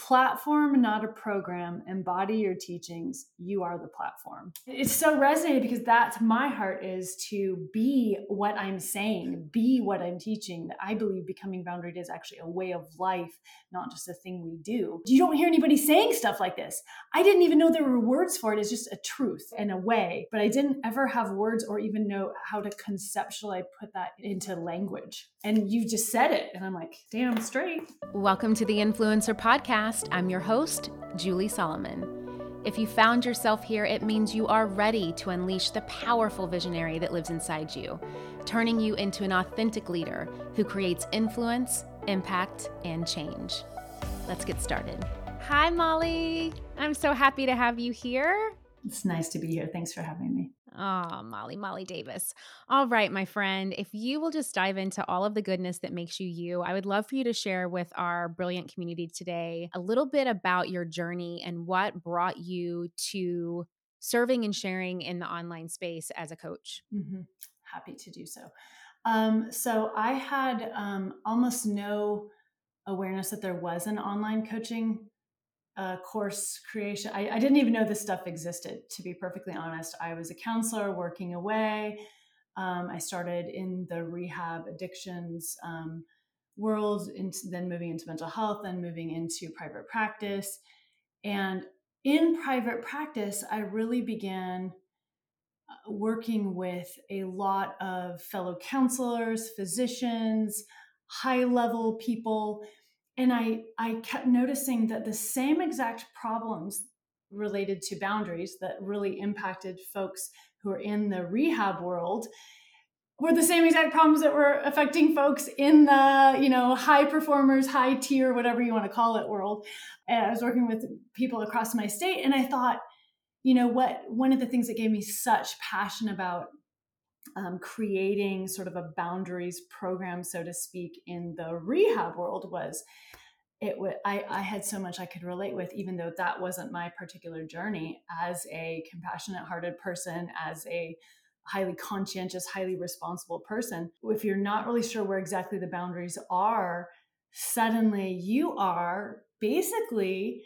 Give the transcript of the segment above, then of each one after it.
platform, not a program. Embody your teachings. You are the platform. It's so resonating because that's my heart is to be what I'm saying, be what I'm teaching. That I believe becoming boundaried is actually a way of life, not just a thing we do. You don't hear anybody saying stuff like this. I didn't even know there were words for it. It's just a truth and a way, but I didn't ever have words or even know how to conceptually put that into language. And you just said it. And I'm like, damn straight. Welcome to the Influencer Podcast podcast. I'm your host, Julie Solomon. If you found yourself here, it means you are ready to unleash the powerful visionary that lives inside you, turning you into an authentic leader who creates influence, impact, and change. Let's get started. Hi, Molly. I'm so happy to have you here. It's nice to be here. Thanks for having me. Oh, Molly, Molly Davis. All right, my friend, if you will just dive into all of the goodness that makes you you, I would love for you to share with our brilliant community today a little bit about your journey and what brought you to serving and sharing in the online space as a coach. Mm-hmm. Happy to do so. Um, so I had um, almost no awareness that there was an online coaching uh, course creation. I, I, didn't even know this stuff existed, to be perfectly honest. I was a counselor working away. Um, I started in the rehab addictions um, world, into, then moving into mental health, then moving into private practice. And in private practice, I really began uh, working with a lot of fellow counselors, physicians, high level people and I I kept noticing that the same exact problems related to boundaries that really impacted folks who are in the rehab world were the same exact problems that were affecting folks in the you know high performers high tier whatever you want to call it world. And i was working with people across my state and i thought you know what one of the things that gave me such passion about um, creating sort of a boundaries program, so to speak, in the rehab world was it would I, I had so much I could relate with, even though that wasn't my particular journey as a compassionate hearted person, as a highly conscientious, highly responsible person. If you're not really sure where exactly the boundaries are, suddenly you are basically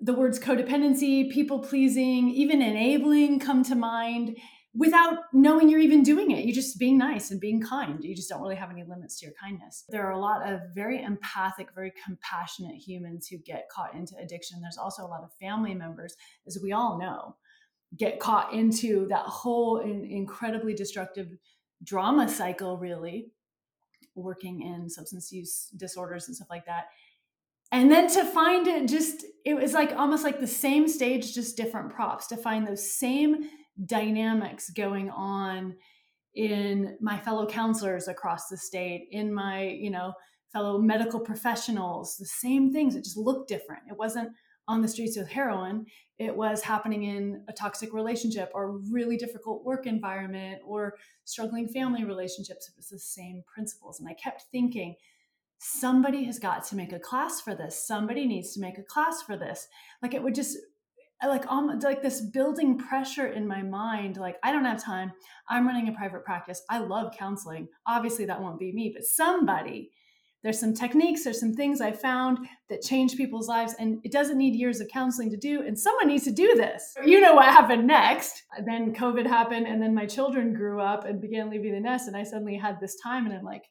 the words codependency, people pleasing, even enabling come to mind without knowing you're even doing it. You're just being nice and being kind. You just don't really have any limits to your kindness. There are a lot of very empathic, very compassionate humans who get caught into addiction. There's also a lot of family members, as we all know, get caught into that whole in, incredibly destructive drama cycle, really, working in substance use disorders and stuff like that. And then to find it just, it was like almost like the same stage, just different props to find those same dynamics going on in my fellow counselors across the state in my you know fellow medical professionals the same things. It just looked different. It wasn't on the streets with heroin. It was happening in a toxic relationship or really difficult work environment or struggling family relationships. It was the same principles. And i kept thinking somebody has got to make a class for this. Somebody needs to make a class for this. Like it would just like um like this building pressure in my mind like i don't have time. I'm running a private practice. I love counseling. Obviously that won't be me but somebody there's some techniques there's some things i found that change people's lives and it doesn't need years of counseling to do and someone needs to do this. You know what happened next. Then covid happened and then my children grew up and began leaving the nest and i suddenly had this time and i'm like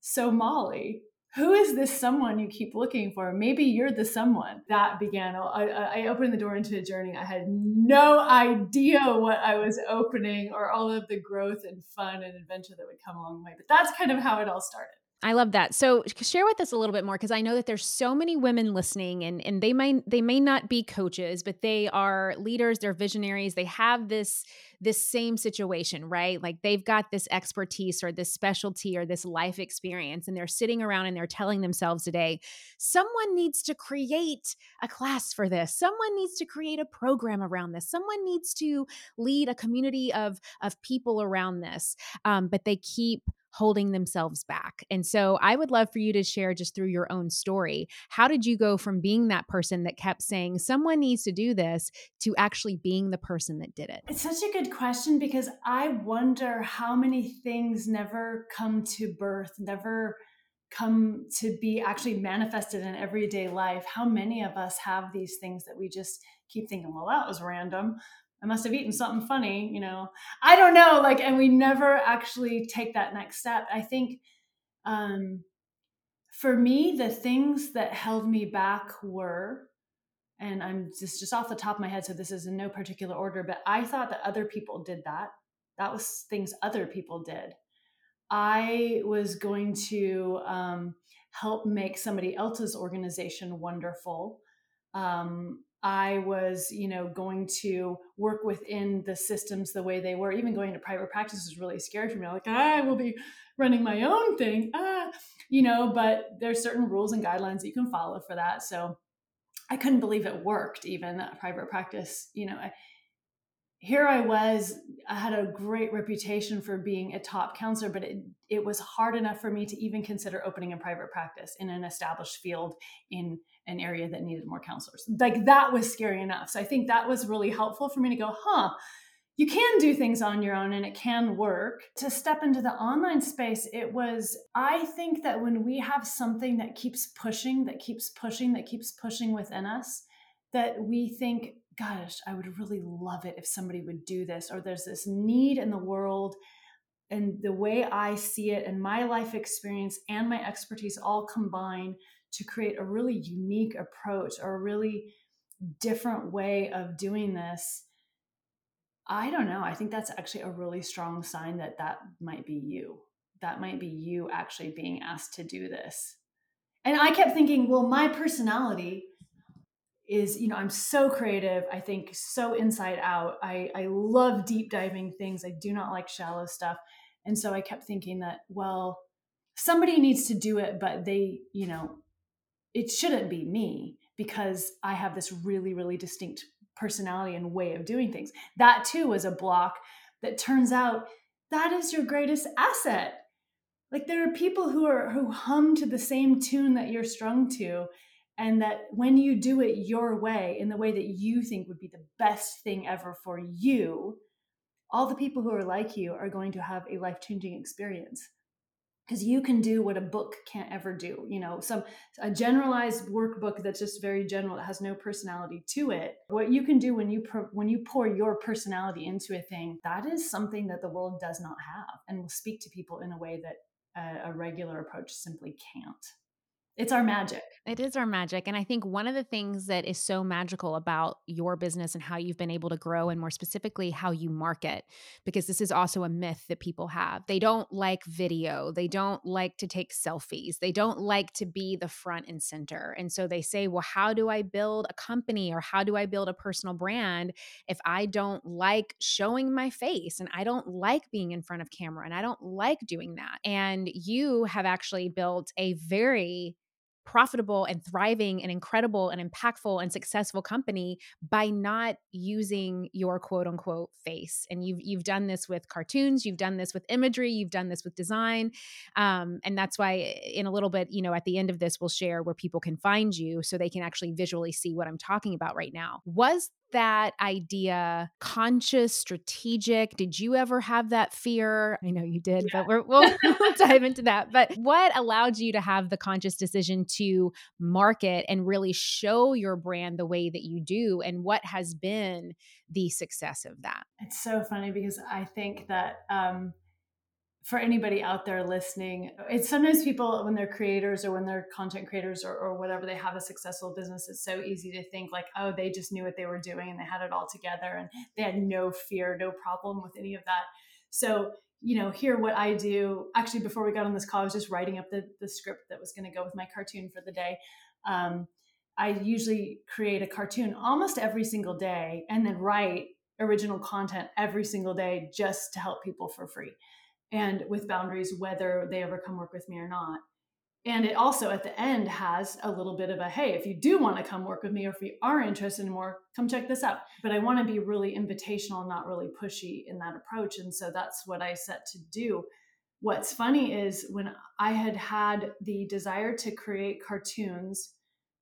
so molly who is this someone you keep looking for? Maybe you're the someone. That began, I, I, opened the door into a journey. I had no idea what I was opening or all of the growth and fun and adventure that would come along the way. But that's kind of how it all started. I love that. So share with us a little bit more because I know that there's so many women listening and and they may they may not be coaches, but they are leaders, they're visionaries. They have this this same situation, right? Like they've got this expertise or this specialty or this life experience and they're sitting around and they're telling themselves today, someone needs to create a class for this. Someone needs to create a program around this. Someone needs to lead a community of of people around this. Um, but they keep holding themselves back. And so I would love for you to share just through your own story. How did you go from being that person that kept saying, someone needs to do this, to actually being the person that did it? It's such a good question because I wonder how many things never come to birth, never come to be actually manifested in everyday life how many of us have these things that we just keep thinking well that was random i must have eaten something funny you know. I don't know like and we never actually take that next step. I think um for me the things that held me back were and i'm just just off the top of my head so this is in no particular order but i thought that other people did that. That was things other people did. I was going to um, help make somebody else's organization wonderful. Um, I was, you know, going to work within the systems the way they were. Even going to private practice was really scary for me. I'm like, I will be running my own thing, ah, you know. But there's certain rules and guidelines that you can follow for that. So I couldn't believe it worked. Even private practice, you know, I, here I was, I had a great reputation for being a top counselor, but it, it was hard enough for me to even consider opening a private practice in an established field in an area that needed more counselors. Like that was scary enough. So I think that was really helpful for me to go, huh, you can do things on your own and it can work. To step into the online space, it was, I think that when we have something that keeps pushing, that keeps pushing, that keeps pushing within us, that we think, gosh, I would really love it if somebody would do this, or there's this need in the world. And the way I see it and my life experience and my expertise all combine to create a really unique approach or a really different way of doing this. I don't know. I think that's actually a really strong sign that that might be you. That might be you actually being asked to do this. And I kept thinking, well, my personality is you know i'm so creative i think so inside out i i love deep diving things i do not like shallow stuff and so i kept thinking that well somebody needs to do it but they you know it shouldn't be me because i have this really really distinct personality and way of doing things. That too was a block that turns out that is your greatest asset. Like there are people who are who hum to the same tune that you're strung to and that when you do it your way in the way that you think would be the best thing ever for you all the people who are like you are going to have a life-changing experience because you can do what a book can't ever do you know some a generalized workbook that's just very general that has no personality to it. What you can do when you when you pour your personality into a thing that is something that the world does not have and will speak to people in a way that a, a regular approach simply can't it's our magic. It is our magic. And I think one of the things that is so magical about your business and how you've been able to grow, and more specifically, how you market, because this is also a myth that people have. They don't like video, they don't like to take selfies, they don't like to be the front and center. And so they say, well, how do I build a company or how do I build a personal brand if I don't like showing my face and I don't like being in front of camera and I don't like doing that? And you have actually built a very profitable and thriving and incredible and impactful and successful company by not using your quote unquote face. And you've you've done this with cartoons you've done this with imagery you've done this with design um, and that's why in a little bit you know at the end of this we'll share where people can find you so they can actually visually see what i'm talking about right now. Was that idea conscious, strategic? Did you ever have that fear? I know you did, yeah. but we will we'll dive into that. But what allowed you to have the conscious decision to market and really show your brand the way that you do? And what has been the success of that? It's so funny because I think that um, for anybody out there listening, it's sometimes people when they're creators or when they're content creators or, or, whatever, they have a successful business. It's so easy to think like, oh, they just knew what they were doing and they had it all together and they had no fear, no problem with any of that. So, you know, here what I do. Actually, before we got on this call, I was just writing up the the script that was going to go with my cartoon for the day. Um, I usually create a cartoon almost every single day and then write original content every single day just to help people for free and with boundaries whether they ever come work with me or not. And it also at the end has a little bit of a hey if you do want to come work with me or if you are interested in more come check this out. But i want to be really invitational not really pushy in that approach and so that's what i set to do. What's funny is when i had had the desire to create cartoons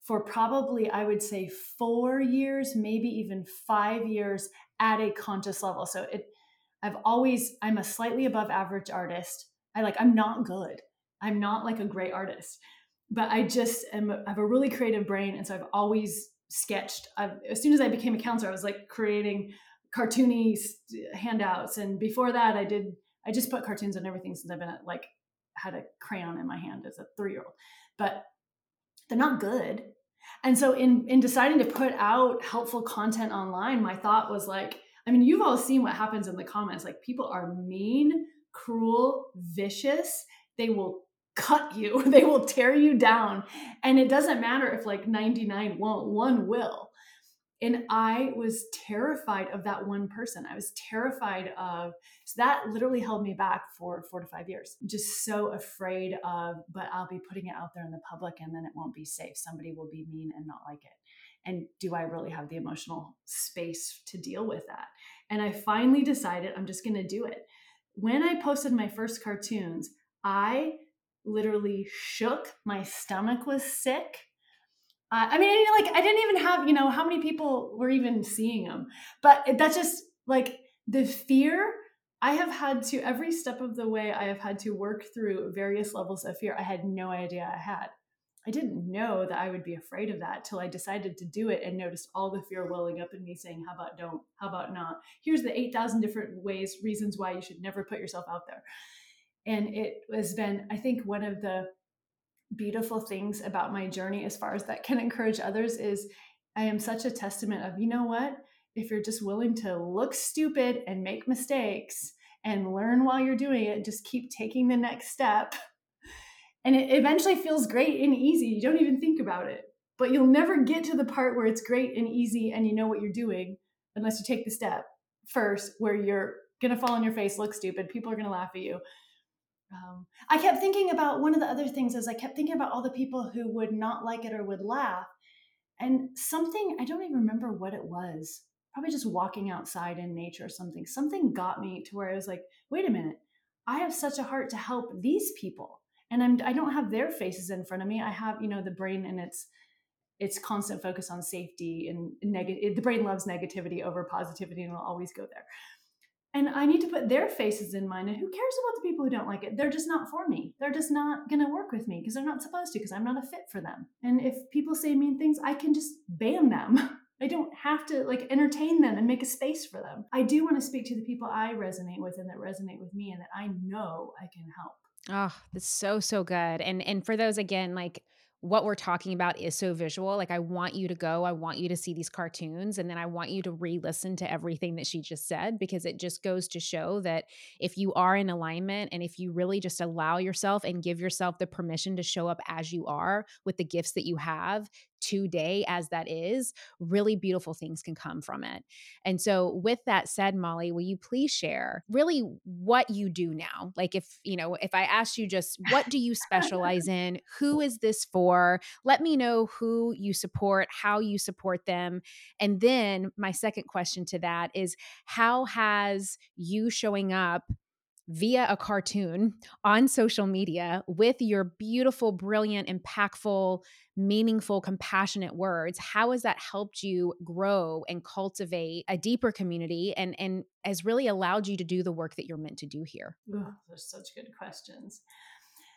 for probably i would say four years maybe even five years at a conscious level. So it I've always, I'm a slightly above average artist. I like, I'm not good. I'm not like a great artist, but I just am, I have a really creative brain. And so I've always sketched. I've, as soon as I became a counselor, I was like creating cartoony uh, handouts. And before that, I did, I just put cartoons on everything since I've been at, like, had a crayon in my hand as a three year old. But they're not good. And so in in deciding to put out helpful content online, my thought was like, I mean, you've all seen what happens in the comments. Like people are mean, cruel, vicious. They will cut you. They will tear you down. And it doesn't matter if like 99 won't, one will. And I was terrified of that one person. I was terrified of, so that literally held me back for four to five years. Just so afraid of, but I'll be putting it out there in the public and then it won't be safe. Somebody will be mean and not like it. And do I really have the emotional space to deal with that? And I finally decided I'm just going to do it. When I posted my first cartoons, I literally shook. My stomach was sick. Uh, I mean, like I didn't even have, you know, how many people were even seeing them. But that's just like the fear I have had to every step of the way I have had to work through various levels of fear I had no idea I had. I didn't know that I would be afraid of that till I decided to do it and noticed all the fear welling up in me saying, How about don't? How about not? Here's the 8,000 different ways, reasons why you should never put yourself out there. And it has been, I think, one of the beautiful things about my journey as far as that can encourage others is I am such a testament of, you know what? If you're just willing to look stupid and make mistakes and learn while you're doing it, just keep taking the next step. And it eventually feels great and easy. You don't even think about it. But you'll never get to the part where it's great and easy and you know what you're doing unless you take the step first where you're going to fall on your face, look stupid. People are going to laugh at you um, I kept thinking about one of the other things is I kept thinking about all the people who would not like it or would laugh. And something, I don't even remember what it was, probably just walking outside in nature or something. Something got me to where I was like, wait a minute, I have such a heart to help these people. And I'm, I don't have their faces in front of me. I have, you know, the brain and its its constant focus on safety and negative. The brain loves negativity over positivity and will always go there and I need to put their faces in mind. And who cares about the people who don't like it? They're just not for me. They're just not going to work with me because they're not supposed to because I'm not a fit for them. And if people say mean things, I can just ban them. I don't have to like entertain them and make a space for them. I do want to speak to the people I resonate with and that resonate with me and that I know I can help. Oh, that's so so good. And and for those again like what we're talking about is so visual. Like, I want you to go, I want you to see these cartoons, and then I want you to re listen to everything that she just said because it just goes to show that if you are in alignment and if you really just allow yourself and give yourself the permission to show up as you are with the gifts that you have, today as that is, really beautiful things can come from it. And so, with that said, Molly, will you please share really what you do now? Like, if, you know, if I asked you just what do you specialize in? Who is this for? Let me know who you support, how you support them. And then, my second question to that is how has you showing up via a cartoon on social media with your beautiful, brilliant, impactful, meaningful, compassionate words, how has that helped you grow and cultivate a deeper community and, and has really allowed you to do the work that you're meant to do here? Oh, those such good questions.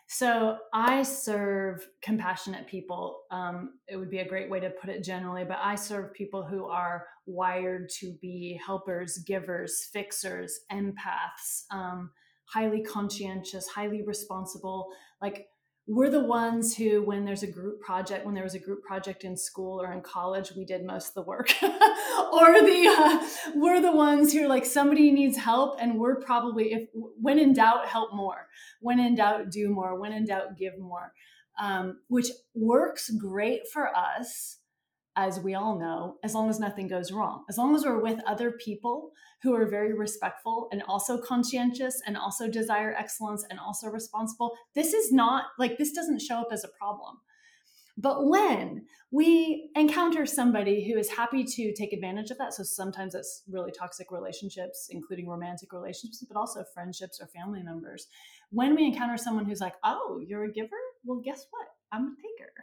So I serve compassionate people. Um, it would be a great way to put it generally, but I serve people who are wired to be helpers, givers, fixers, empaths, um, highly conscientious, highly responsible. Like we're the ones who, when there's a group project, when there was a group project in school or in college, we did most of the work. or the uh, we're the ones who are like somebody needs help, and we're probably if when in doubt, help more. When in doubt, do more. When in doubt, give more. Um, which works great for us as we all know, as long as nothing goes wrong, as long as we're with other people who are very respectful and also conscientious and also desire excellence and also responsible, this is not like this doesn't show up as a problem. But when we encounter somebody who is happy to take advantage of that, so sometimes it's really toxic relationships, including romantic relationships, but also friendships or family members. When we encounter someone who's like, oh, you're a giver? Well, guess what? I'm a taker,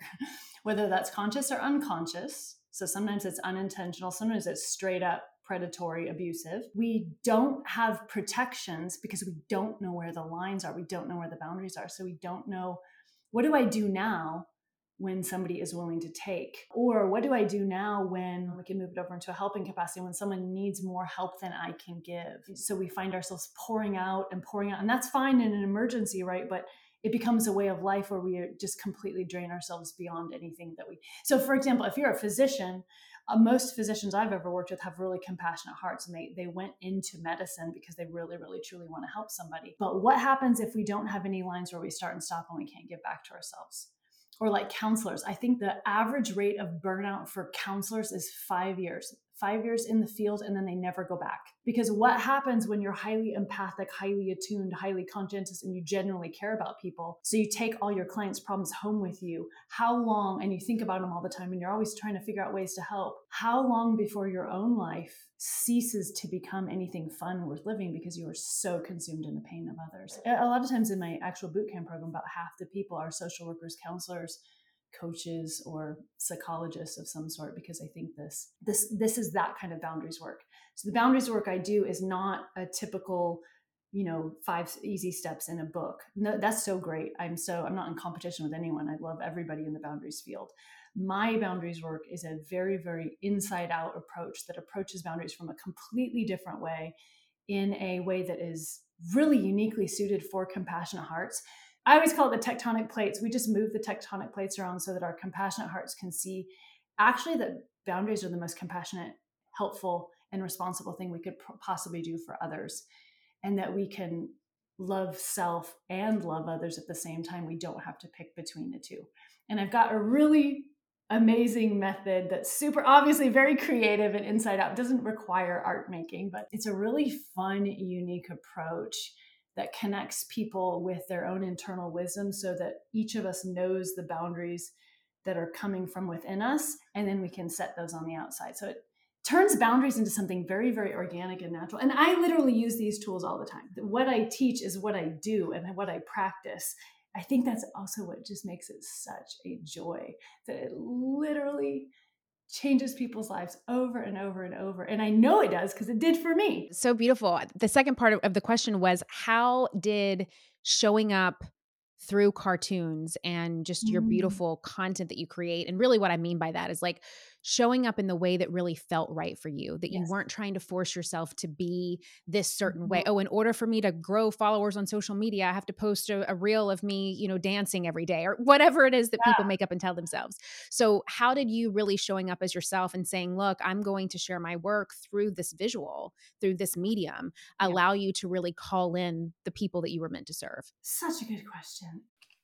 whether that's conscious or unconscious. So sometimes it's unintentional, sometimes it's straight up predatory, abusive. We don't have protections because we don't know where the lines are. We don't know where the boundaries are. So we don't know what do I do now when somebody is willing to take? Or what do I do now when we can move it over into a helping capacity when someone needs more help than I can give? So we find ourselves pouring out and pouring out. And that's fine in an emergency, right? But it becomes a way of life where we just completely drain ourselves beyond anything that we. So, for example, if you're a physician, uh, most physicians I've ever worked with have really compassionate hearts and they, they went into medicine because they really, really, truly want to help somebody. But what happens if we don't have any lines where we start and stop and we can't give back to ourselves? Or like counselors, I think the average rate of burnout for counselors is five years five years in the field and then they never go back. Because what happens when you're highly empathic, highly attuned, highly conscientious, and you genuinely care about people? So you take all your clients' problems home with you. How long, and you think about them all the time, and you're always trying to figure out ways to help. How long before your own life ceases to become anything fun worth living because you are so consumed in the pain of others? A lot of times in my actual boot camp program, about half the people are social workers, counselors, coaches or psychologists of some sort because I think this this this is that kind of boundaries work. So the boundaries work I do is not a typical you know five easy steps in a book. No that's so great. I'm so i'm not in competition with anyone. I love everybody in the boundaries field. My boundaries work is a very very inside out approach that approaches boundaries from a completely different way in a way that is really uniquely suited for compassionate hearts I always call it the tectonic plates. We just move the tectonic plates around so that our compassionate hearts can see actually that boundaries are the most compassionate, helpful, and responsible thing we could possibly do for others. And that we can love self and love others at the same time. We don't have to pick between the two. And I've got a really amazing method that's super obviously very creative and inside out. It doesn't require art making, but it's a really fun, unique approach that connects people with their own internal wisdom so that each of us knows the boundaries that are coming from within us and then we can set those on the outside. So it turns boundaries into something very very organic and natural. And i literally use these tools all the time. What i teach is what i do and what i practice. I think that's also what just makes it such a joy that it literally changes people's lives over and over and over. And I know it does because it did for me. So beautiful. The second part of the question was how did showing up through cartoons and just your mm. beautiful content that you create. And really, what I mean by that is like showing up in the way that really felt right for you, that yes. you weren't trying to force yourself to be this certain mm-hmm. way. Oh, in order for me to grow followers on social media, I have to post a, a reel of me, you know, dancing every day or whatever it is that yeah. people make up and tell themselves. So, how did you really showing up as yourself and saying, look, I'm going to share my work through this visual, through this medium, yeah. allow you to really call in the people that you were meant to serve? Such a good question.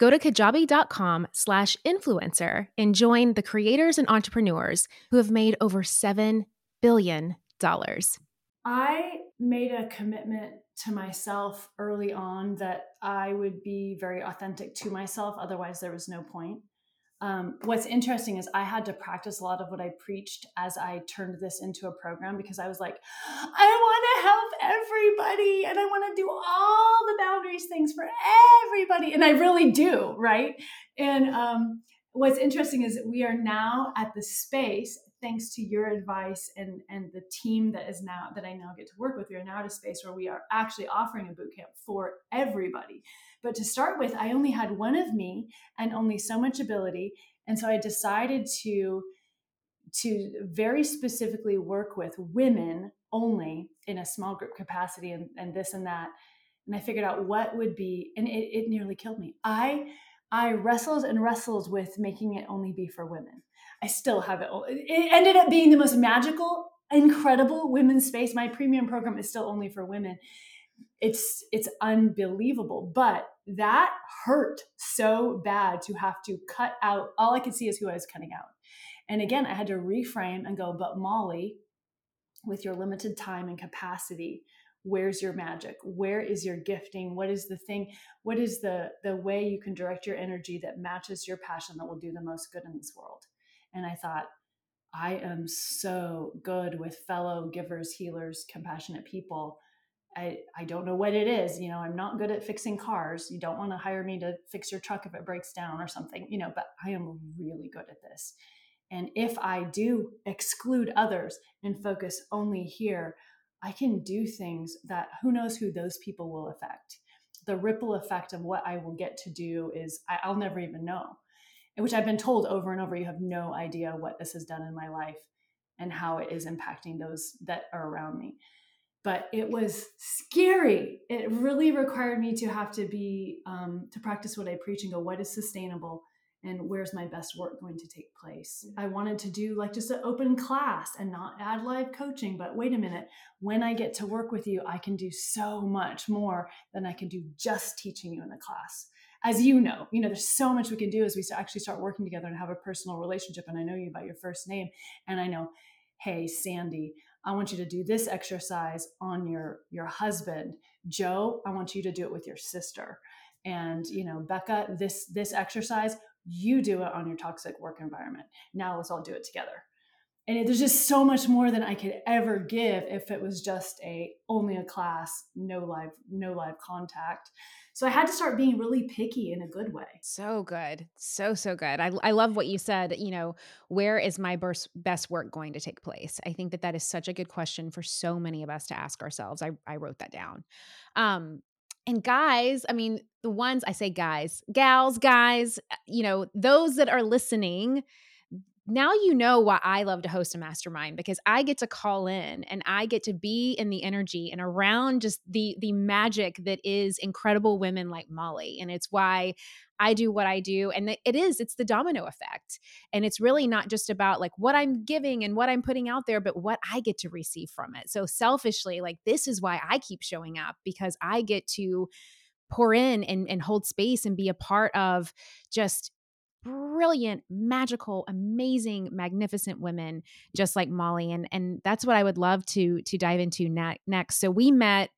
Go to kajabi.com slash influencer and join the creators and entrepreneurs who have made over $7 billion. I made a commitment to myself early on that I would be very authentic to myself. Otherwise, there was no point um, what's interesting is I had to practice a lot of what I preached as I turned this into a program because I was like, I want to help everybody and I want to do all the boundaries things for And I really do, right? And um, what's interesting is we are now at the space, thanks to your advice and, and the team that is now, that I now get to work with, we are now at a space where we are actually offering a boot camp for everybody. But to start with, I only had one of me and only so much ability. And so I decided to to very specifically work with women only in a small group capacity and, and this and that. And I figured out what would be, and it, it nearly killed me. I I wrestled and wrestled with making it only be for women. I still have it. It ended up being the most magical, incredible women's space. My premium program is still only for women it's it's unbelievable but that hurt so bad to have to cut out all i could see is who i was cutting out and again i had to reframe and go but molly with your limited time and capacity where's your magic where is your gifting what is the thing what is the the way you can direct your energy that matches your passion that will do the most good in this world and i thought i am so good with fellow givers healers compassionate people I, I don't know what it is. You know, I'm not good at fixing cars. You don't want to hire me to fix your truck if it breaks down or something, you know, but I am really good at this. And if I do exclude others and focus only here, I can do things that who knows who those people will affect. The ripple effect of what I will get to do is I, I'll never even know, which I've been told over and over. You have no idea what this has done in my life and how it is impacting those that are around me but it was scary. It really required me to have to be um, to practice what I preach and go, what is sustainable, and where's my best work going to take place. Mm-hmm. I wanted to do like just an open class and not add live coaching, but wait a minute, when I get to work with you, I can do so much more than I can do just teaching you in the class. As you know, you know, there's so much we can do as we actually start working together and have a personal relationship. And I know you by your first name, and I know, hey, Sandy, I want you to do this exercise on your your husband. Joe, I want you to do it with your sister. And you know, Becca, this this exercise, you do it on your toxic work environment. Now let's all do it together. And it, there's just so much more than I could ever give if it was just a only a class, no live no live contact. So I had to start being really picky in a good way. So good. So, so good. I, I love what you said. You know, where is my best, best work going to take place? I think that that is such a good question for so many of us to ask ourselves. I, I wrote that down. Um, and guys, I mean, the ones I say guys, gals, guys, uh, you know, those that are listening, now you know why I love to host a mastermind because I get to call in and I get to be in the energy and around just the the magic that is incredible women like Molly and it's why I do what I do and it is it's the domino effect and it's really not just about like what I'm giving and what I'm putting out there but what I get to receive from it. So selfishly like this is why I keep showing up because I get to pour in and, and hold space and be a part of just brilliant, magical, amazing, magnificent women just like Molly and and that's what I would love to to dive into ne- next. So we met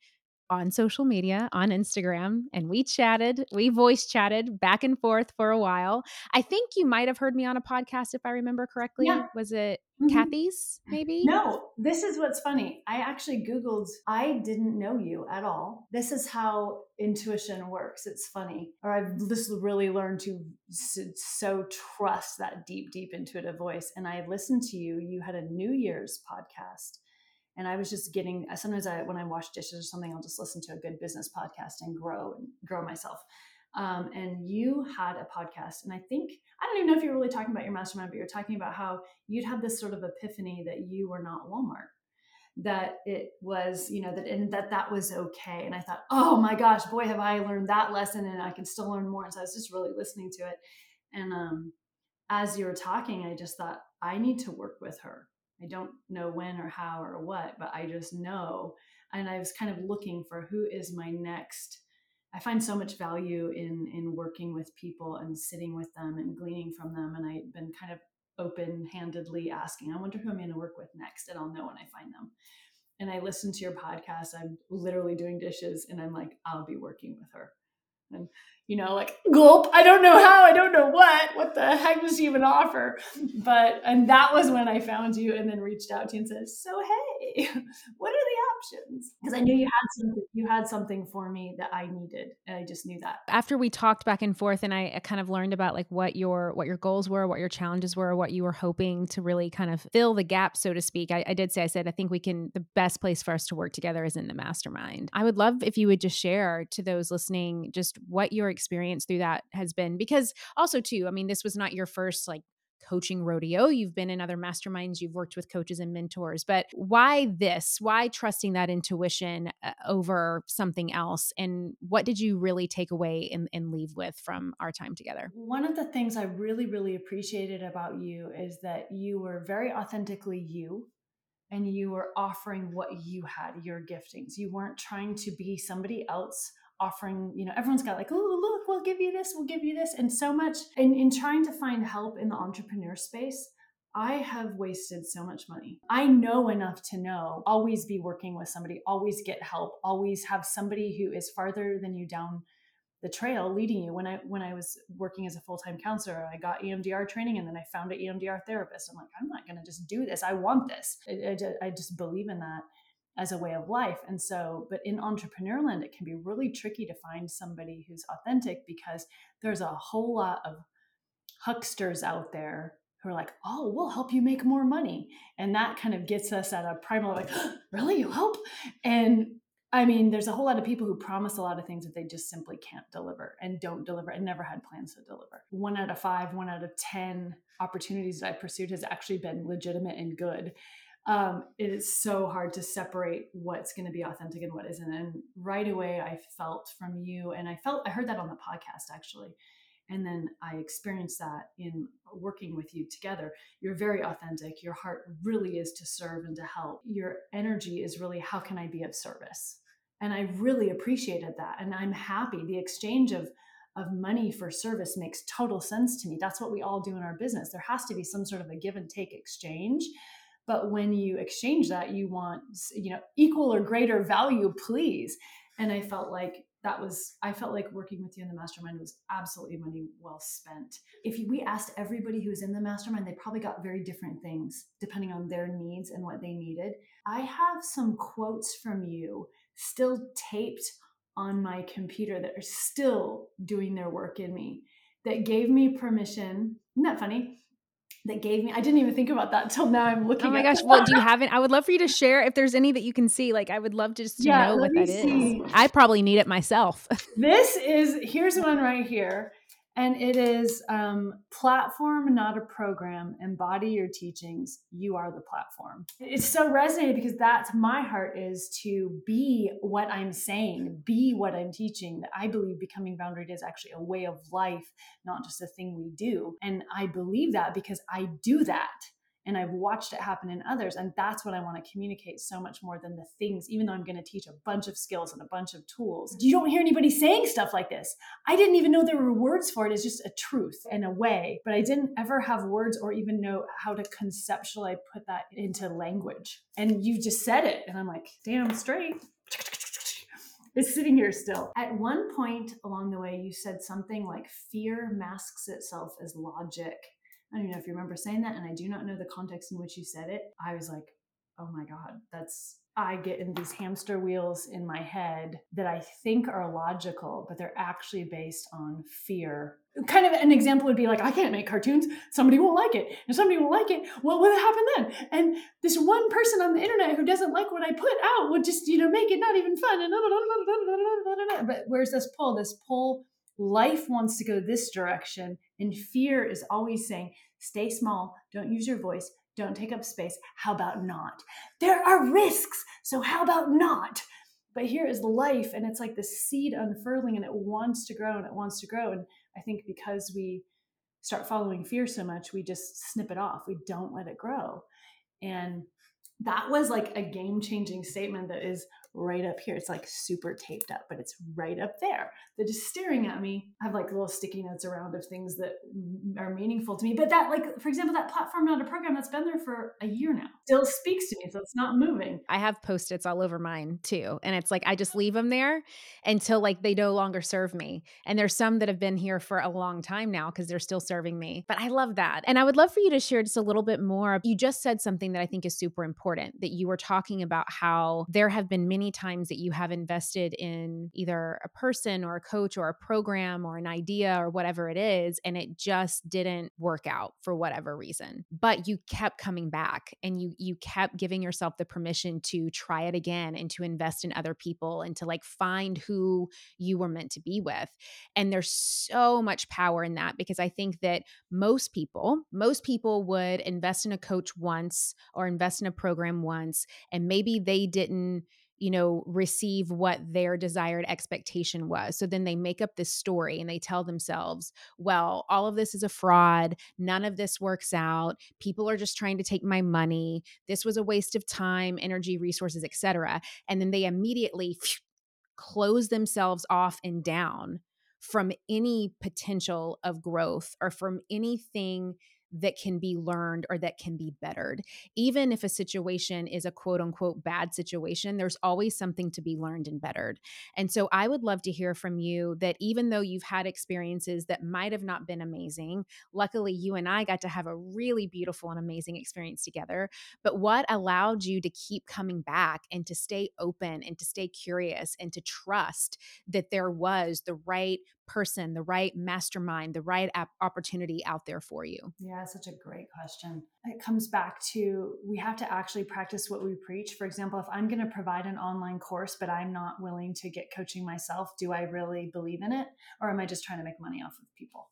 on social media on Instagram and we chatted, we voice chatted back and forth for a while. I think you might have heard me on a podcast if I remember correctly. Yeah. Was it mm-hmm. Kathy's maybe? No, this is what's funny. I actually Googled, I didn't know you at all. This is how intuition works. It's funny. Or I've just really learned to so trust that deep, deep intuitive voice. And I listened to you. You had a New Year's podcast and I was just getting sometimes I when I wash dishes or something, I'll just listen to a good business podcast and grow and grow myself. Um, and you had a podcast, and I think I don't even know if you're really talking about your mastermind, but you're talking about how you'd had this sort of epiphany that you were not Walmart, that it was you know that and that that was okay. And I thought, oh my gosh, boy, have I learned that lesson, and I can still learn more. And so I was just really listening to it, and um, as you were talking, I just thought I need to work with her I don't know when or how or what, but I just know. And I was kind of looking for who is my next. I find so much value in in working with people and sitting with them and gleaning from them. And I've been kind of open-handedly asking, I wonder who I'm going to work with next, and I'll know when I find them. And I listen to your podcast. I'm literally doing dishes, and I'm like, I'll be working with her. And you know, like gulp. I don't know how. I don't know what. What the heck does she even offer? But and that was when I found you and then reached out to you and said, "So hey, what are the options?" Because I knew you had something. You had something for me that I needed, and I just knew that. After we talked back and forth, and I kind of learned about like what your what your goals were, what your challenges were, what you were hoping to really kind of fill the gap, so to speak. I, I did say, I said, I think we can. The best place for us to work together is in the mastermind. I would love if you would just share to those listening just what your experience through that has been because also too i mean this was not your first like coaching rodeo you've been in other masterminds you've worked with coaches and mentors but why this? Why trusting that intuition uh, over something else? And what did you really take away and, and leave with from our time together? One of the things i really really appreciated about you is that you were very authentically you and you were offering what you had your giftings. You weren't trying to be somebody else offering, you know, everyone's got like, oh, look, we'll give you this, we'll give you this. And so much in, in trying to find help in the entrepreneur space, I have wasted so much money. I know enough to know always be working with somebody, always get help, always have somebody who is farther than you down the trail leading you when i when i was working as a full-time counselor i got emdr training and then i found an emdr therapist i'm like i'm not going to just do this i want this I, I, I, just believe in that as a way of life. And so, but in entrepreneurland, it can be really tricky to find somebody who's authentic because there's a whole lot of hucksters out there who are like, oh, we'll help you make more money. And that kind of gets us at a primal, like, really, you help? And I mean, there's a whole lot of people who promise a lot of things that they just simply can't deliver and don't deliver and never had plans to deliver. One out of five, one out of 10 opportunities that I pursued has actually been legitimate and good um, it is so hard to separate what's going to be authentic and what isn't. And right away, I felt from you, and I felt I heard that on the podcast actually, and then I experienced that in working with you together. You're very authentic. Your heart really is to serve and to help. Your energy is really how can I be of service, and I really appreciated that, and I'm happy. The exchange of of money for service makes total sense to me. That's what we all do in our business. There has to be some sort of a give and take exchange but when you exchange that you want you know equal or greater value please. And i felt like that was i felt like working with you in the mastermind was absolutely money well spent. If we asked everybody who's in the mastermind they probably got very different things depending on their needs and what they needed. I have some quotes from you still taped on my computer that are still doing their work in me that gave me permission isn't that funny that gave me. I didn't even think about that till now. I'm oh looking. Oh my gosh! Well, do you have it? I would love for you to share if there's any that you can see. Like, I would love to just to yeah, know what that see. is. I probably need it myself. this is here's one right here. And it is um, platform, not a program. Embody your teachings. You are the platform. It's so resonated because that's my heart is to be what I'm saying, be what I'm teaching. That I believe becoming boundaried is actually a way of life, not just a thing we do. And I believe that because I do that and I've watched it happen in others. And that's what I want to communicate so much more than the things, even though I'm going to teach a bunch of skills and a bunch of tools. Mm-hmm. You don't hear anybody saying stuff like this. I didn't even know there were words for it. It's just a truth in a way, but I didn't ever have words or even know how to conceptually put that into language. And you just said it. And I'm like, damn straight. It's sitting here still. At one point along the way, you said something like fear masks itself as logic. I don't even know if you remember saying that, and I do not know the context in which you said it. I was like, oh my God, that's I get in these hamster wheels in my head that I think are logical, but they're actually based on fear. Kind of an example would be like, I can't make cartoons. Somebody won't like it. And somebody won't like it. What will happen then? And this one person on the internet who doesn't like what I put out would just, you know, make it not even fun. And but where's this pull? This pull, life wants to go this direction. And fear is always saying, stay small, don't use your voice, don't take up space. How about not? There are risks. So, how about not? But here is life, and it's like the seed unfurling, and it wants to grow and it wants to grow. And I think because we start following fear so much, we just snip it off. We don't let it grow. And that was like a game changing statement that is right up here. It's like super taped up, but it's right up there. They're just staring at me. I have like little sticky notes around of things that are meaningful to me. But that, like, for example, that platform not a program that's been there for a year now still speaks to me. So it's not moving. I have post its all over mine too. And it's like I just leave them there until like they no longer serve me. And there's some that have been here for a long time now because they're still serving me. But I love that. And I would love for you to share just a little bit more. You just said something that I think is super important that you were talking about how there have been many many times that you have invested in either a person or a coach or a program or an idea or whatever it is, and it just didn't work out for whatever reason. But you kept coming back and you you kept giving yourself the permission to try it again and to invest in other people and to like find who you were meant to be with. And there's so much power in that because I think that most people, most people would invest in a coach once or invest in a program once and maybe they didn't you know, receive what their desired expectation was. So then they make up this story and they tell themselves, well, all of this is a fraud. None of this works out. People are just trying to take my money. This was a waste of time, energy, resources, etc. And then they immediately close themselves off and down from any potential of growth or from anything that can be learned or that can be bettered. Even if a situation is a quote unquote bad situation, there's always something to be learned and bettered. And so I would love to hear from you that even though you've had experiences that might have not been amazing, luckily you and I got to have a really beautiful and amazing experience together. But what allowed you to keep coming back and to stay open and to stay curious and to trust that there was the right person, the right mastermind, the right opportunity out there for you? Yeah, such a great question. It comes back to we have to actually practice what we preach. For example, if I'm going to provide an online course, but I'm not willing to get coaching myself, do I really believe in it? Or am I just trying to make money off of people?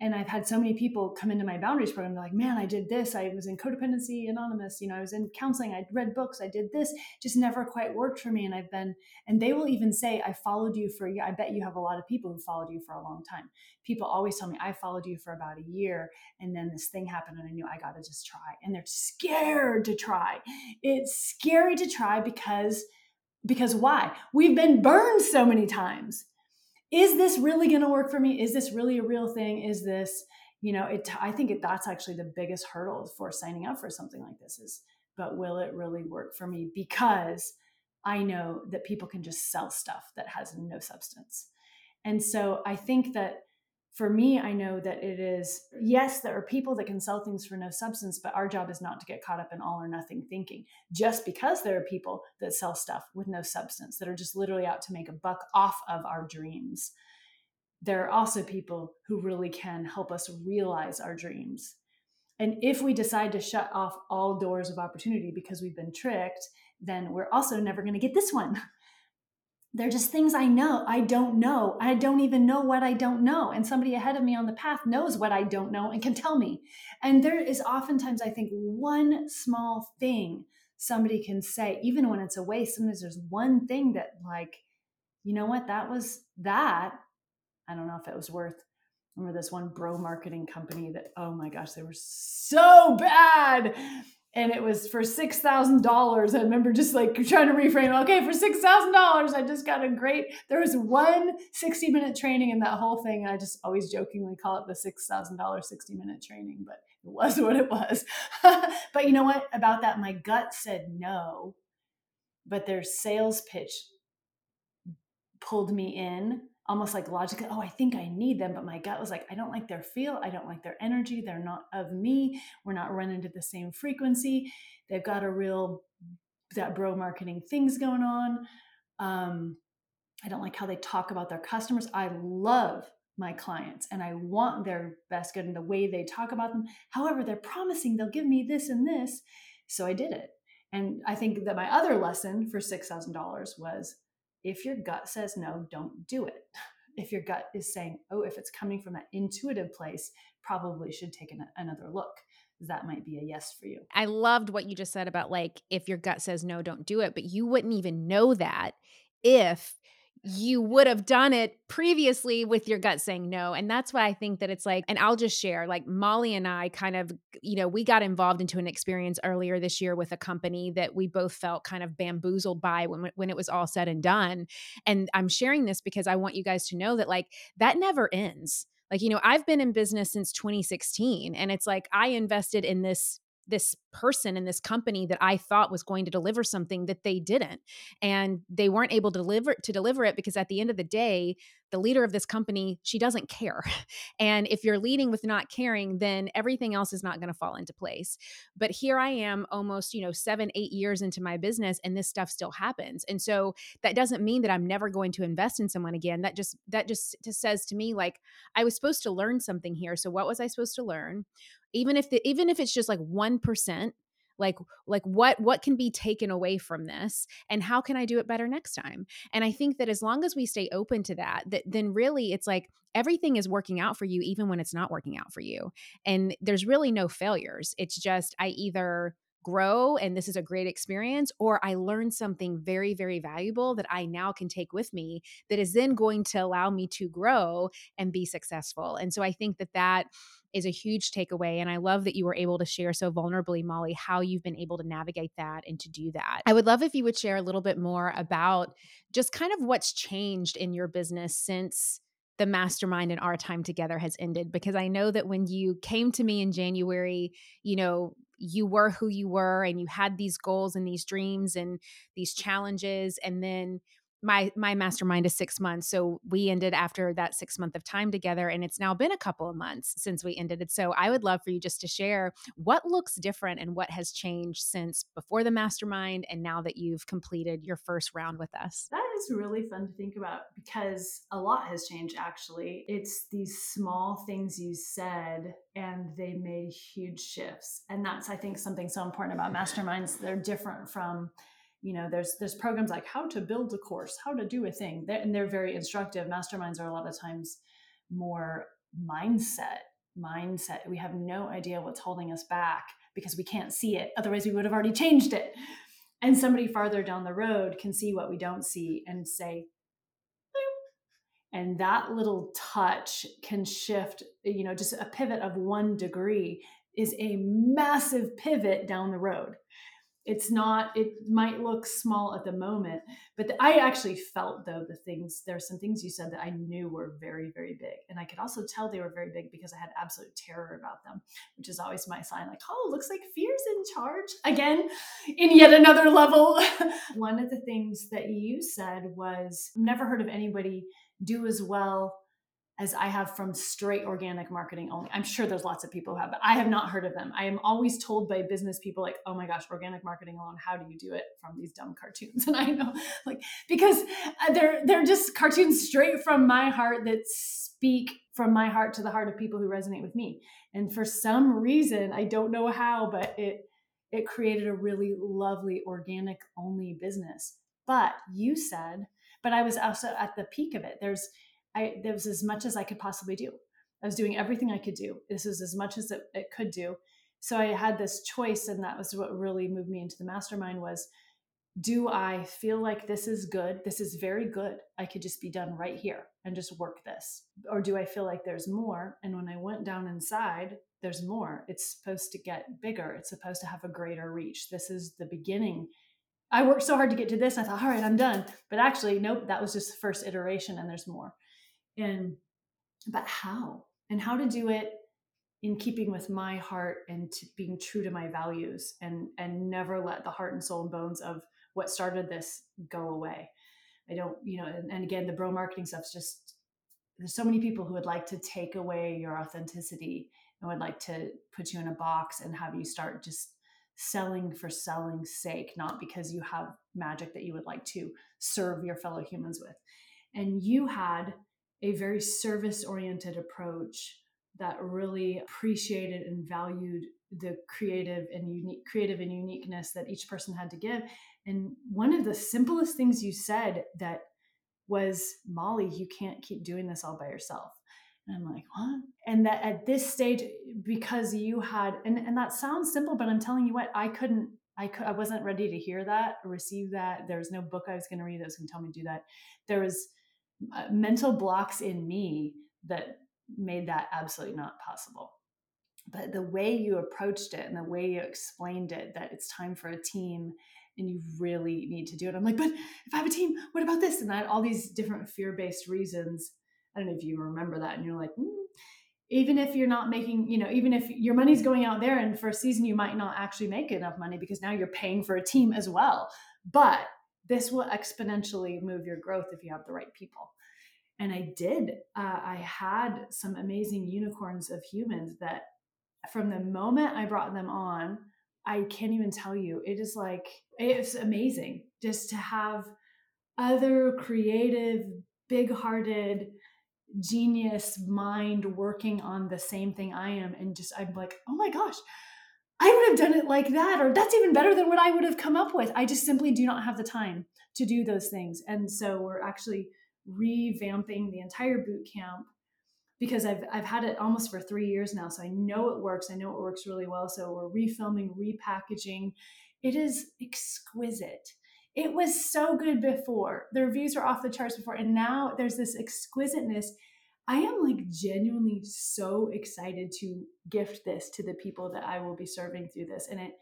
And I've had so many people come into my boundaries program. They're like, man, I did this. I was in codependency anonymous. You know, I was in counseling. I read books. I did this. Just never quite worked for me. And I've been, and they will even say, I followed you for. I bet you have a lot of people who followed you for a long time. People always tell me, I followed you for about a year. And then this thing happened and I knew I got to just try. And they're scared to try. It's scary to try because, because why? We've been burned so many times is this really going to work for me? Is this really a real thing? Is this, you know, it, I think it, that's actually the biggest hurdle for signing up for something like this is, but will it really work for me? Because I know that people can just sell stuff that has no substance. And so I think that for me, I know that it is, yes, there are people that can sell things for no substance, but our job is not to get caught up in all or nothing thinking. Just because there are people that sell stuff with no substance that are just literally out to make a buck off of our dreams, there are also people who really can help us realize our dreams. And if we decide to shut off all doors of opportunity because we've been tricked, then we're also never going to get this one. they're just things I know. I don't know. I don't even know what I don't know. And somebody ahead of me on the path knows what I don't know and can tell me. And there is oftentimes, I think, one small thing somebody can say, even when it's a waste, sometimes there's one thing that, like, you know what, that was that. I don't know if it was worth. Remember this one bro marketing company that, oh my gosh, they were so bad and it was for six thousand dollars. I remember just like trying to reframe. Okay, for six thousand dollars, I just got a great. There was one 60 minute training in that whole thing. I just always jokingly call it the six thousand dollar 60 minute training, but it was what it was. but you know what? About that, my gut said no, but their sales pitch pulled me in almost like logically, oh, I think I need them. But my gut was like, I don't like their feel. I don't like their energy. They're not of me. We're not running to the same frequency. They've got a real, that bro marketing things going on. Um, I don't like how they talk about their customers. I love my clients and I want their best good and the way they talk about them. However, they're promising they'll give me this and this. So I did it. And I think that my other lesson for $6,000 was if your gut says no, don't do it. If your gut is saying, oh, if it's coming from that intuitive place, probably should take an, another look. That might be a yes for you. I loved what you just said about like, if your gut says no, don't do it. But you wouldn't even know that if you would have done it previously with your gut saying no. And that's why I think that it's like, and I'll just share like Molly and I kind of, you know, we got involved into an experience earlier this year with a company that we both felt kind of bamboozled by when, when it was all said and done. And I'm sharing this because I want you guys to know that like that never ends. Like, you know, I've been in business since 2016 and it's like I invested in this this person in this company that I thought was going to deliver something that they didn't. And they weren't able to deliver to deliver it because at the end of the day, the leader of this company, she doesn't care. And if you're leading with not caring, then everything else is not going to fall into place. But here I am almost, you know, 7 8 years into my business and this stuff still happens. And so that doesn't mean that I'm never going to invest in someone again. That just that just, just says to me like I was supposed to learn something here. So what was I supposed to learn? even if the even if it's just like 1% like like what what can be taken away from this and how can i do it better next time? And i think that as long as we stay open to that that then really it's like everything is working out for you even when it's not working out for you. And there's really no failures. It's just i either grow and this is a great experience or i learned something very very valuable that i now can take with me that is then going to allow me to grow and be successful and so i think that that is a huge takeaway. And I love that you were able to share so vulnerably, Molly, how you've been able to navigate that and to do that. I would love if you would share a little bit more about just kind of what's changed in your business since the mastermind and our time together has ended because I know that when you came to me in January, you know, you were who you were and you had these goals and these dreams and these challenges and then my my mastermind is six months so we ended after that six month of time together and it's now been a couple of months since we ended it so i would love for you just to share what looks different and what has changed since before the mastermind and now that you've completed your first round with us. That is really fun to think about because a lot has changed actually. It's these small things you said and they made huge shifts and that's i think something so important about masterminds. They're different from you know there's there's programs like how to build a course how to do a thing they're, and they're very instructive. Masterminds are a lot of times more mindset mindset. We have no idea what's holding us back because we can't see it. Otherwise we would have already changed it. And somebody farther down the road can see what we don't see and say and that little touch can shift you know just a pivot of one degree is a massive pivot down the road it's not it might look small at the moment but the, i actually felt though the things there are some things you said that i knew were very very big and i could also tell they were very big because i had absolute terror about them which is always my sign like oh looks like fear's in charge again in yet another level. One of the things that you said was I've never heard of anybody do as well as I have from straight organic marketing only. I'm sure there's lots of people who have, but I have not heard of them. I am always told by business people like, "Oh my gosh, organic marketing alone, how do you do it from these dumb cartoons?" And I know like because uh, they're they're just cartoons straight from my heart that speak from my heart to the heart of people who resonate with me. And for some reason, I don't know how, but it it created a really lovely organic only business. But you said, but I was also at the peak of it. There's I there was as much as I could possibly do. I was doing everything I could do. This was as much as it, it could do. So I had this choice, and that was what really moved me into the mastermind was do I feel like this is good? This is very good. I could just be done right here and just work this. Or do I feel like there's more? And when I went down inside, there's more. It's supposed to get bigger. It's supposed to have a greater reach. This is the beginning. I worked so hard to get to this. I thought, all right, I'm done. But actually, nope, that was just the first iteration and there's more and but how and how to do it in keeping with my heart and being true to my values and and never let the heart and soul and bones of what started this go away I don't, you know, and, and again, the bro marketing stuff's just there's so many people who would like to take away your authenticity and would like to put you in a box and have you start just selling for selling's sake, not because you have magic that you would like to serve your fellow humans with. And you had a very service oriented approach that really appreciated and valued the creative and unique creative and uniqueness that each person had to give and one of the simplest things you said that was molly you can't keep doing this all by yourself and i'm like what and that at this stage because you had and, and that sounds simple but i'm telling you what i couldn't I, could, I wasn't ready to hear that receive that. There was no book I was going to read that was going to tell me to do that. There was mental blocks in me that made that absolutely not possible. But the way you approached it and the way you explained it, that it's time for a team and you really need to do it. I'm like, but if I have a team, what about this? And I had all these different fear based reasons. I don't know if you remember that. And you're like, mm. even if you're not making, you know, even if your money's going out there and for a season you might not actually make enough money because now you're paying for a team as well. But this will exponentially move your growth if you have the right people and I did. Uh, I had some amazing unicorns of humans that, from the moment I brought them on, I can't even tell you. It is like it's amazing just to have other creative, big-hearted, genius mind working on the same thing I am, and just I'm like, oh my gosh. I would have done it like that, or that's even better than what I would have come up with. I just simply do not have the time to do those things. And so we're actually revamping the entire boot camp because I've I've had it almost for three years now, so I know it works. I know it works really well. So we're refilming, repackaging. It is exquisite. It was so good before. The reviews were off the charts before, and now there's this exquisiteness. I am like genuinely so excited to gift this to the people that I will be serving through this, and it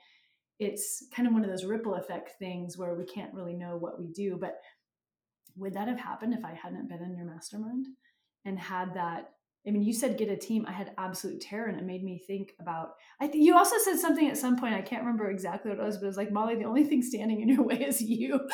it's kind of one of those ripple effect things where we can't really know what we do, but would that have happened if I hadn't been in your mastermind and had that? I mean, you said get a team. I had absolute terror, and it made me think about. I think you also said something at some point. I can't remember exactly what it was, but it was like Molly, the only thing standing in your way is you.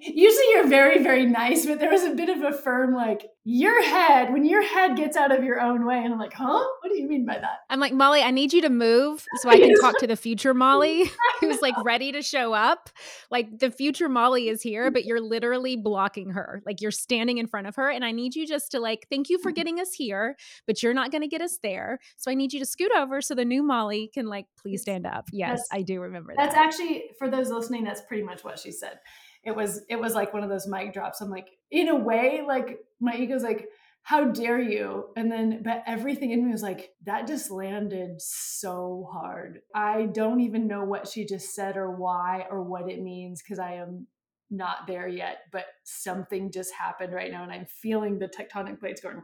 Usually, you're very, very nice, but there was a bit of a firm like your head when your head gets out of your own way, and I'm like, huh? What do you mean by that? I'm like Molly. I need you to move so I can talk to the future Molly who's like ready to show up. Like the future Molly is here, but you're literally blocking her. Like you're standing in front of her. And I need you just to like, thank you for mm-hmm. getting us here, but you're not going to get us there. So I need you to scoot over so the new Molly can like, please stand up. Yes, that's, I do remember that. That's actually, for those listening, that's pretty much what she said. It was, it was like one of those mic drops. I'm like, in a way, like my ego's like, how dare you? And then, but everything in me was like, that just landed so hard. I don't even know what she just said or why or what it means because I am not there yet, but something just happened right now and I'm feeling the tectonic plates going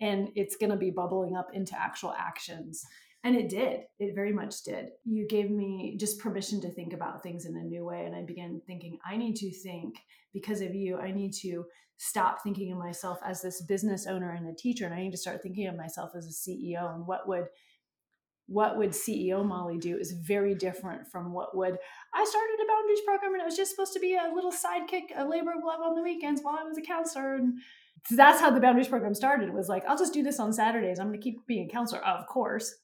and it's going to be bubbling up into actual actions. And it did. It very much did. You gave me just permission to think about things in a new way. And I began thinking, I need to think because of you. I need to stop thinking of myself as this business owner and a teacher. And I need to start thinking of myself as a CEO. And what would what would CEO Molly do is very different from what would I started a boundaries program and it was just supposed to be a little sidekick, a labor of love on the weekends while I was a counselor. And that's how the boundaries program started. It was like, I'll just do this on Saturdays. I'm going to keep being a counselor, of course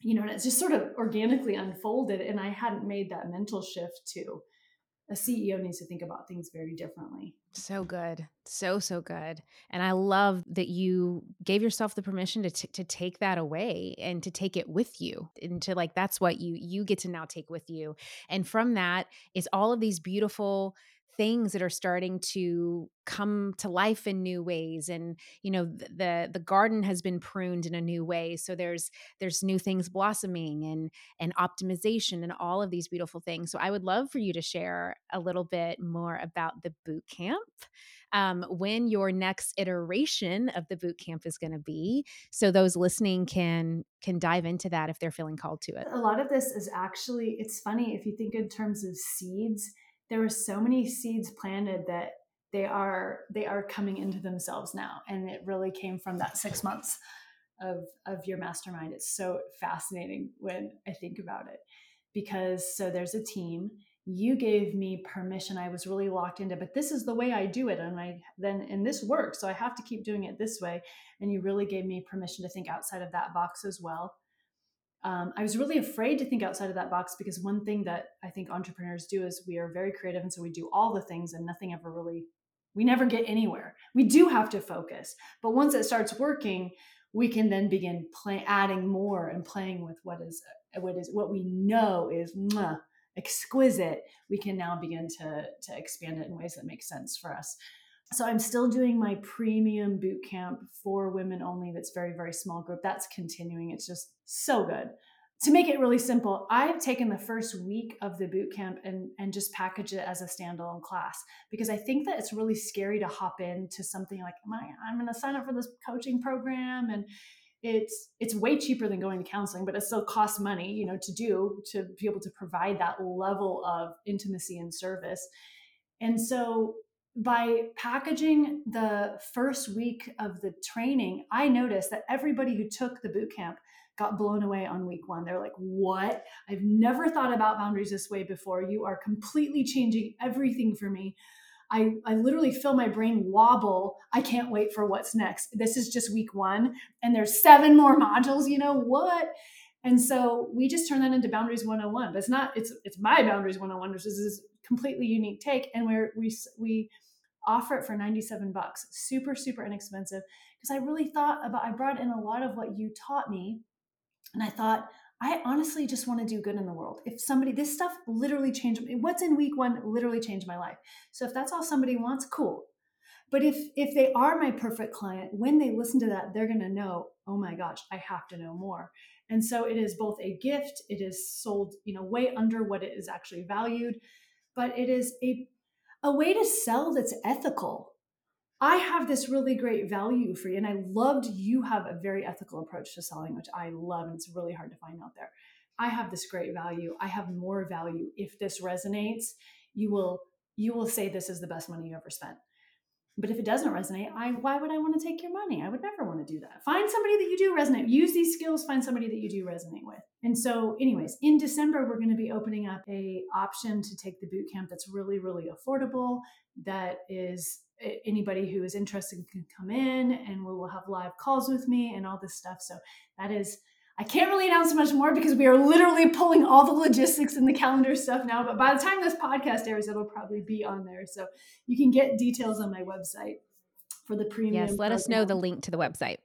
you know, and it's just sort of organically unfolded. And I hadn't made that mental shift to a CEO needs to think about things very differently. So good. So, so good. And I love that you gave yourself the permission to, t- to take that away and to take it with you and to like, that's what you, you get to now take with you. And from that is all of these beautiful things that are starting to come to life in new ways and you know the the garden has been pruned in a new way so there's there's new things blossoming and and optimization and all of these beautiful things. So i would love for you to share a little bit more about the boot camp um, when your next iteration of the boot camp is going to be so those listening can can dive into that if they're feeling called to it. A lot of this is actually it's funny if you think in terms of seeds there were so many seeds planted that they are they are coming into themselves now. And it really came from that six months of of your mastermind. It's so fascinating when i think about it. Because so there's a team. You gave me permission. I was really locked into but this is the way i do it. And i then and this works. So i have to keep doing it this way. And you really gave me permission to think outside of that box as well um, i was really afraid to think outside of that box because one thing that i think entrepreneurs do is we are very creative and so we do all the things and nothing ever really we never get anywhere we do have to focus but once it starts working we can then begin play, adding more and playing with what is what is what we know is mwah, exquisite, we can now begin to, to expand it in ways that make sense for us. So I'm still doing my premium boot camp for women only. That's very, very small group. That's continuing. It's just so good. To make it really simple, I've taken the first week of the boot camp and, and just package it as a standalone class because I think that it's really scary to hop into something like, I'm going to sign up for this coaching program and it's it's way cheaper than going to counseling but it still costs money you know to do to be able to provide that level of intimacy and service and so by packaging the first week of the training i noticed that everybody who took the boot camp got blown away on week one they're like what i've never thought about boundaries this way before you are completely changing everything for me I, I literally feel my brain wobble. I can't wait for what's next. This is just week one, and there's seven more modules. You know what? And so we just turn that into Boundaries 101. But it's not. It's it's my Boundaries 101, which is this completely unique take, and where we we offer it for 97 bucks, super super inexpensive. Because I really thought about. I brought in a lot of what you taught me, and I thought I honestly just want to do good in the world. If somebody, this stuff literally changed what's in week one literally changed my life. So if that's all somebody wants, cool. But if if they are my perfect client, when they listen to that, they're gonna know, oh my gosh, I have to know more. And so it is both a gift, it is sold, you know, way under what it is actually valued, but it is a a way to sell that's ethical I have this really great value for you. And I loved you have a very ethical approach to selling, which I love. And it's really hard to find out there. I have this great value. I have more value. If this resonates, you will you will say this is the best money you ever spent. But if it doesn't resonate, I why would I want to take your money? I would never want to do that. Find somebody that you do resonate. Use these skills, find somebody that you do resonate with. And so anyways, in December we're going to be opening up a option to take the boot camp that's really really affordable that is anybody who is interested can come in and we will have live calls with me and all this stuff. So that is, I can't really announce much more because we are literally pulling all the logistics and the calendar stuff now. But by the time this podcast airs, it'll probably be on there. So you can get details on my website for the premium. Yes, let program. us know the link to the website.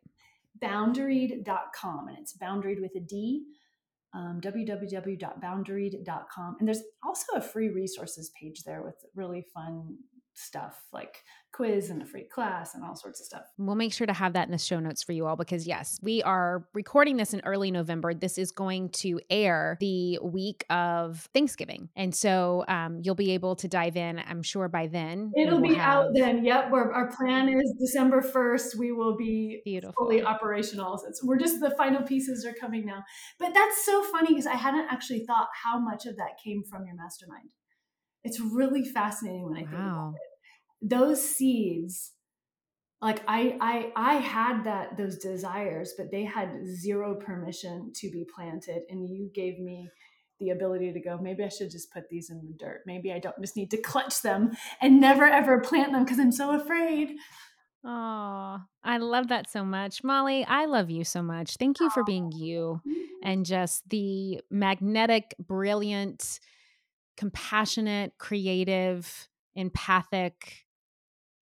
Boundaried.com and it's boundaried with a D. Um, www.boundaried.com. And there's also a free resources page there with really fun stuff like quiz and a free class and all sorts of stuff. We'll make sure to have that in the show notes for you all because, yes, we are recording this in early November. This is going to air the week of Thanksgiving. And so um, you'll be able to dive in, I'm sure by then. It'll be have... out then. Yep. We're, our plan is December 1st, we will be Beautiful. fully operational. So we're just the final pieces are coming now. But that's so funny because I hadn't actually thought how much of that came from your mastermind. It's really fascinating when I wow. think about it. Those seeds, like I, I, I had that those desires, but they had zero permission to be planted, and you gave me the ability to go maybe i should just put these in the dirt maybe i don't just need to clutch them and never ever plant them because i'm so afraid Oh, I love that so much. Molly, I love you so much. Thank you for being you mm-hmm. and just the magnetic, brilliant, compassionate, creative, empathic,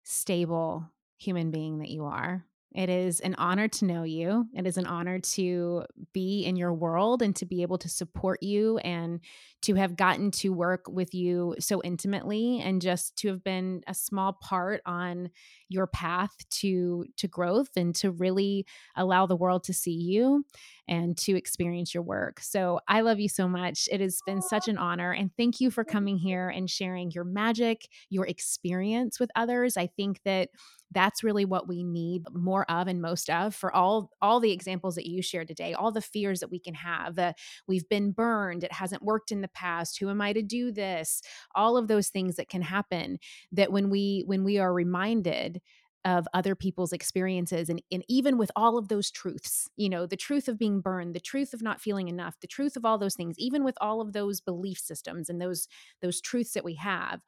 stable human being that you are. It is an honor to know you. It is an honor to be in your world and to be able to support you and to have gotten to work with you so intimately and just to have been a small part on your path to to growth and to really allow the world to see you and to experience your work. So I love you so much. It has been such an honor and thank you for coming here and sharing your magic, your experience with others. I think that that's really what we need more of and most of for all all the examples that you shared today all the fears that we can have that we've been burned it hasn't worked in the past who am i to do this? all of those things that can happen that when we when we are reminded of other people's experiences and, and even with all of those truths you know the truth of being burned the truth of not feeling enough the truth of all those things even with all of those belief systems and those those truths that we have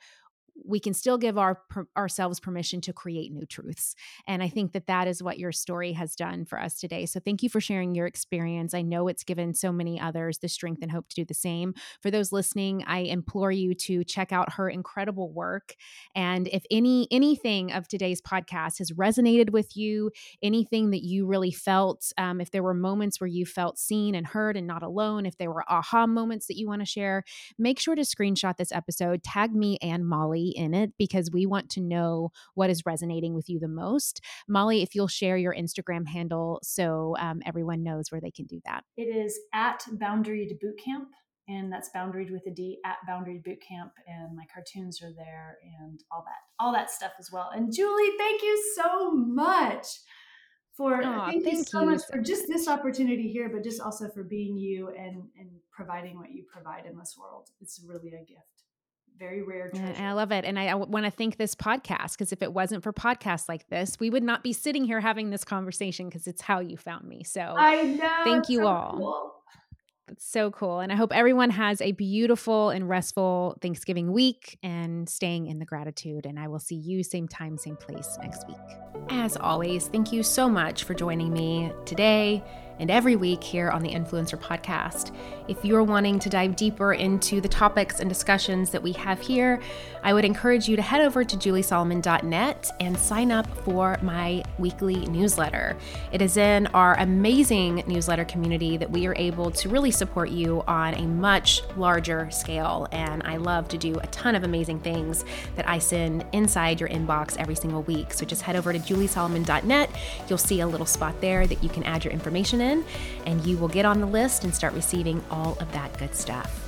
we can still give our per, ourselves permission to create new truths. And i think that that is what your story has done for us today. So thank you for sharing your experience. I know it's given so many others the strength and hope to do the same. For those listening i implore you to check out her incredible work. And if any anything of today's podcast has resonated with you anything that you really felt um, if there were moments where you felt seen and heard and not alone if there were aha moments that you want to share make sure to screenshot this episode tag me and molly In it because we want to know what is resonating with you the most. Molly, if you'll share your Instagram handle so um, everyone knows where they can do that. It is at Boundaried Bootcamp, and that's boundaried with a D at Boundaried Bootcamp, and my cartoons are there and all that, all that stuff as well. And Julie, thank you so much for Aww, thank, thank, you so you. much for just this opportunity here, but just also for being you and and providing what you provide in this world. It's really a gift very rare treasure. And I love it. And I, I want to thank this podcast because if it wasn't for podcasts like this, we would not be sitting here having this conversation because it's how you found me. So I know. Thank you so all. Cool. It's so cool. And I hope everyone has a beautiful and restful Thanksgiving week and staying in the gratitude. And I will see you same time, same place next week. As always, thank you so much for joining me today and every week here on the Influencer Podcast. If you're wanting to dive deeper into the topics and discussions that we have here, I would encourage you to head over to juliesolomon.net and sign up for my weekly newsletter. It is in our amazing newsletter community that we are able to really support you on a much larger scale. And I love to do a ton of amazing things that I send inside your inbox every single week. So just head over to juliesolomon.net. You'll see a little spot there that you can add your information and you will get on the list and start receiving all of that good stuff.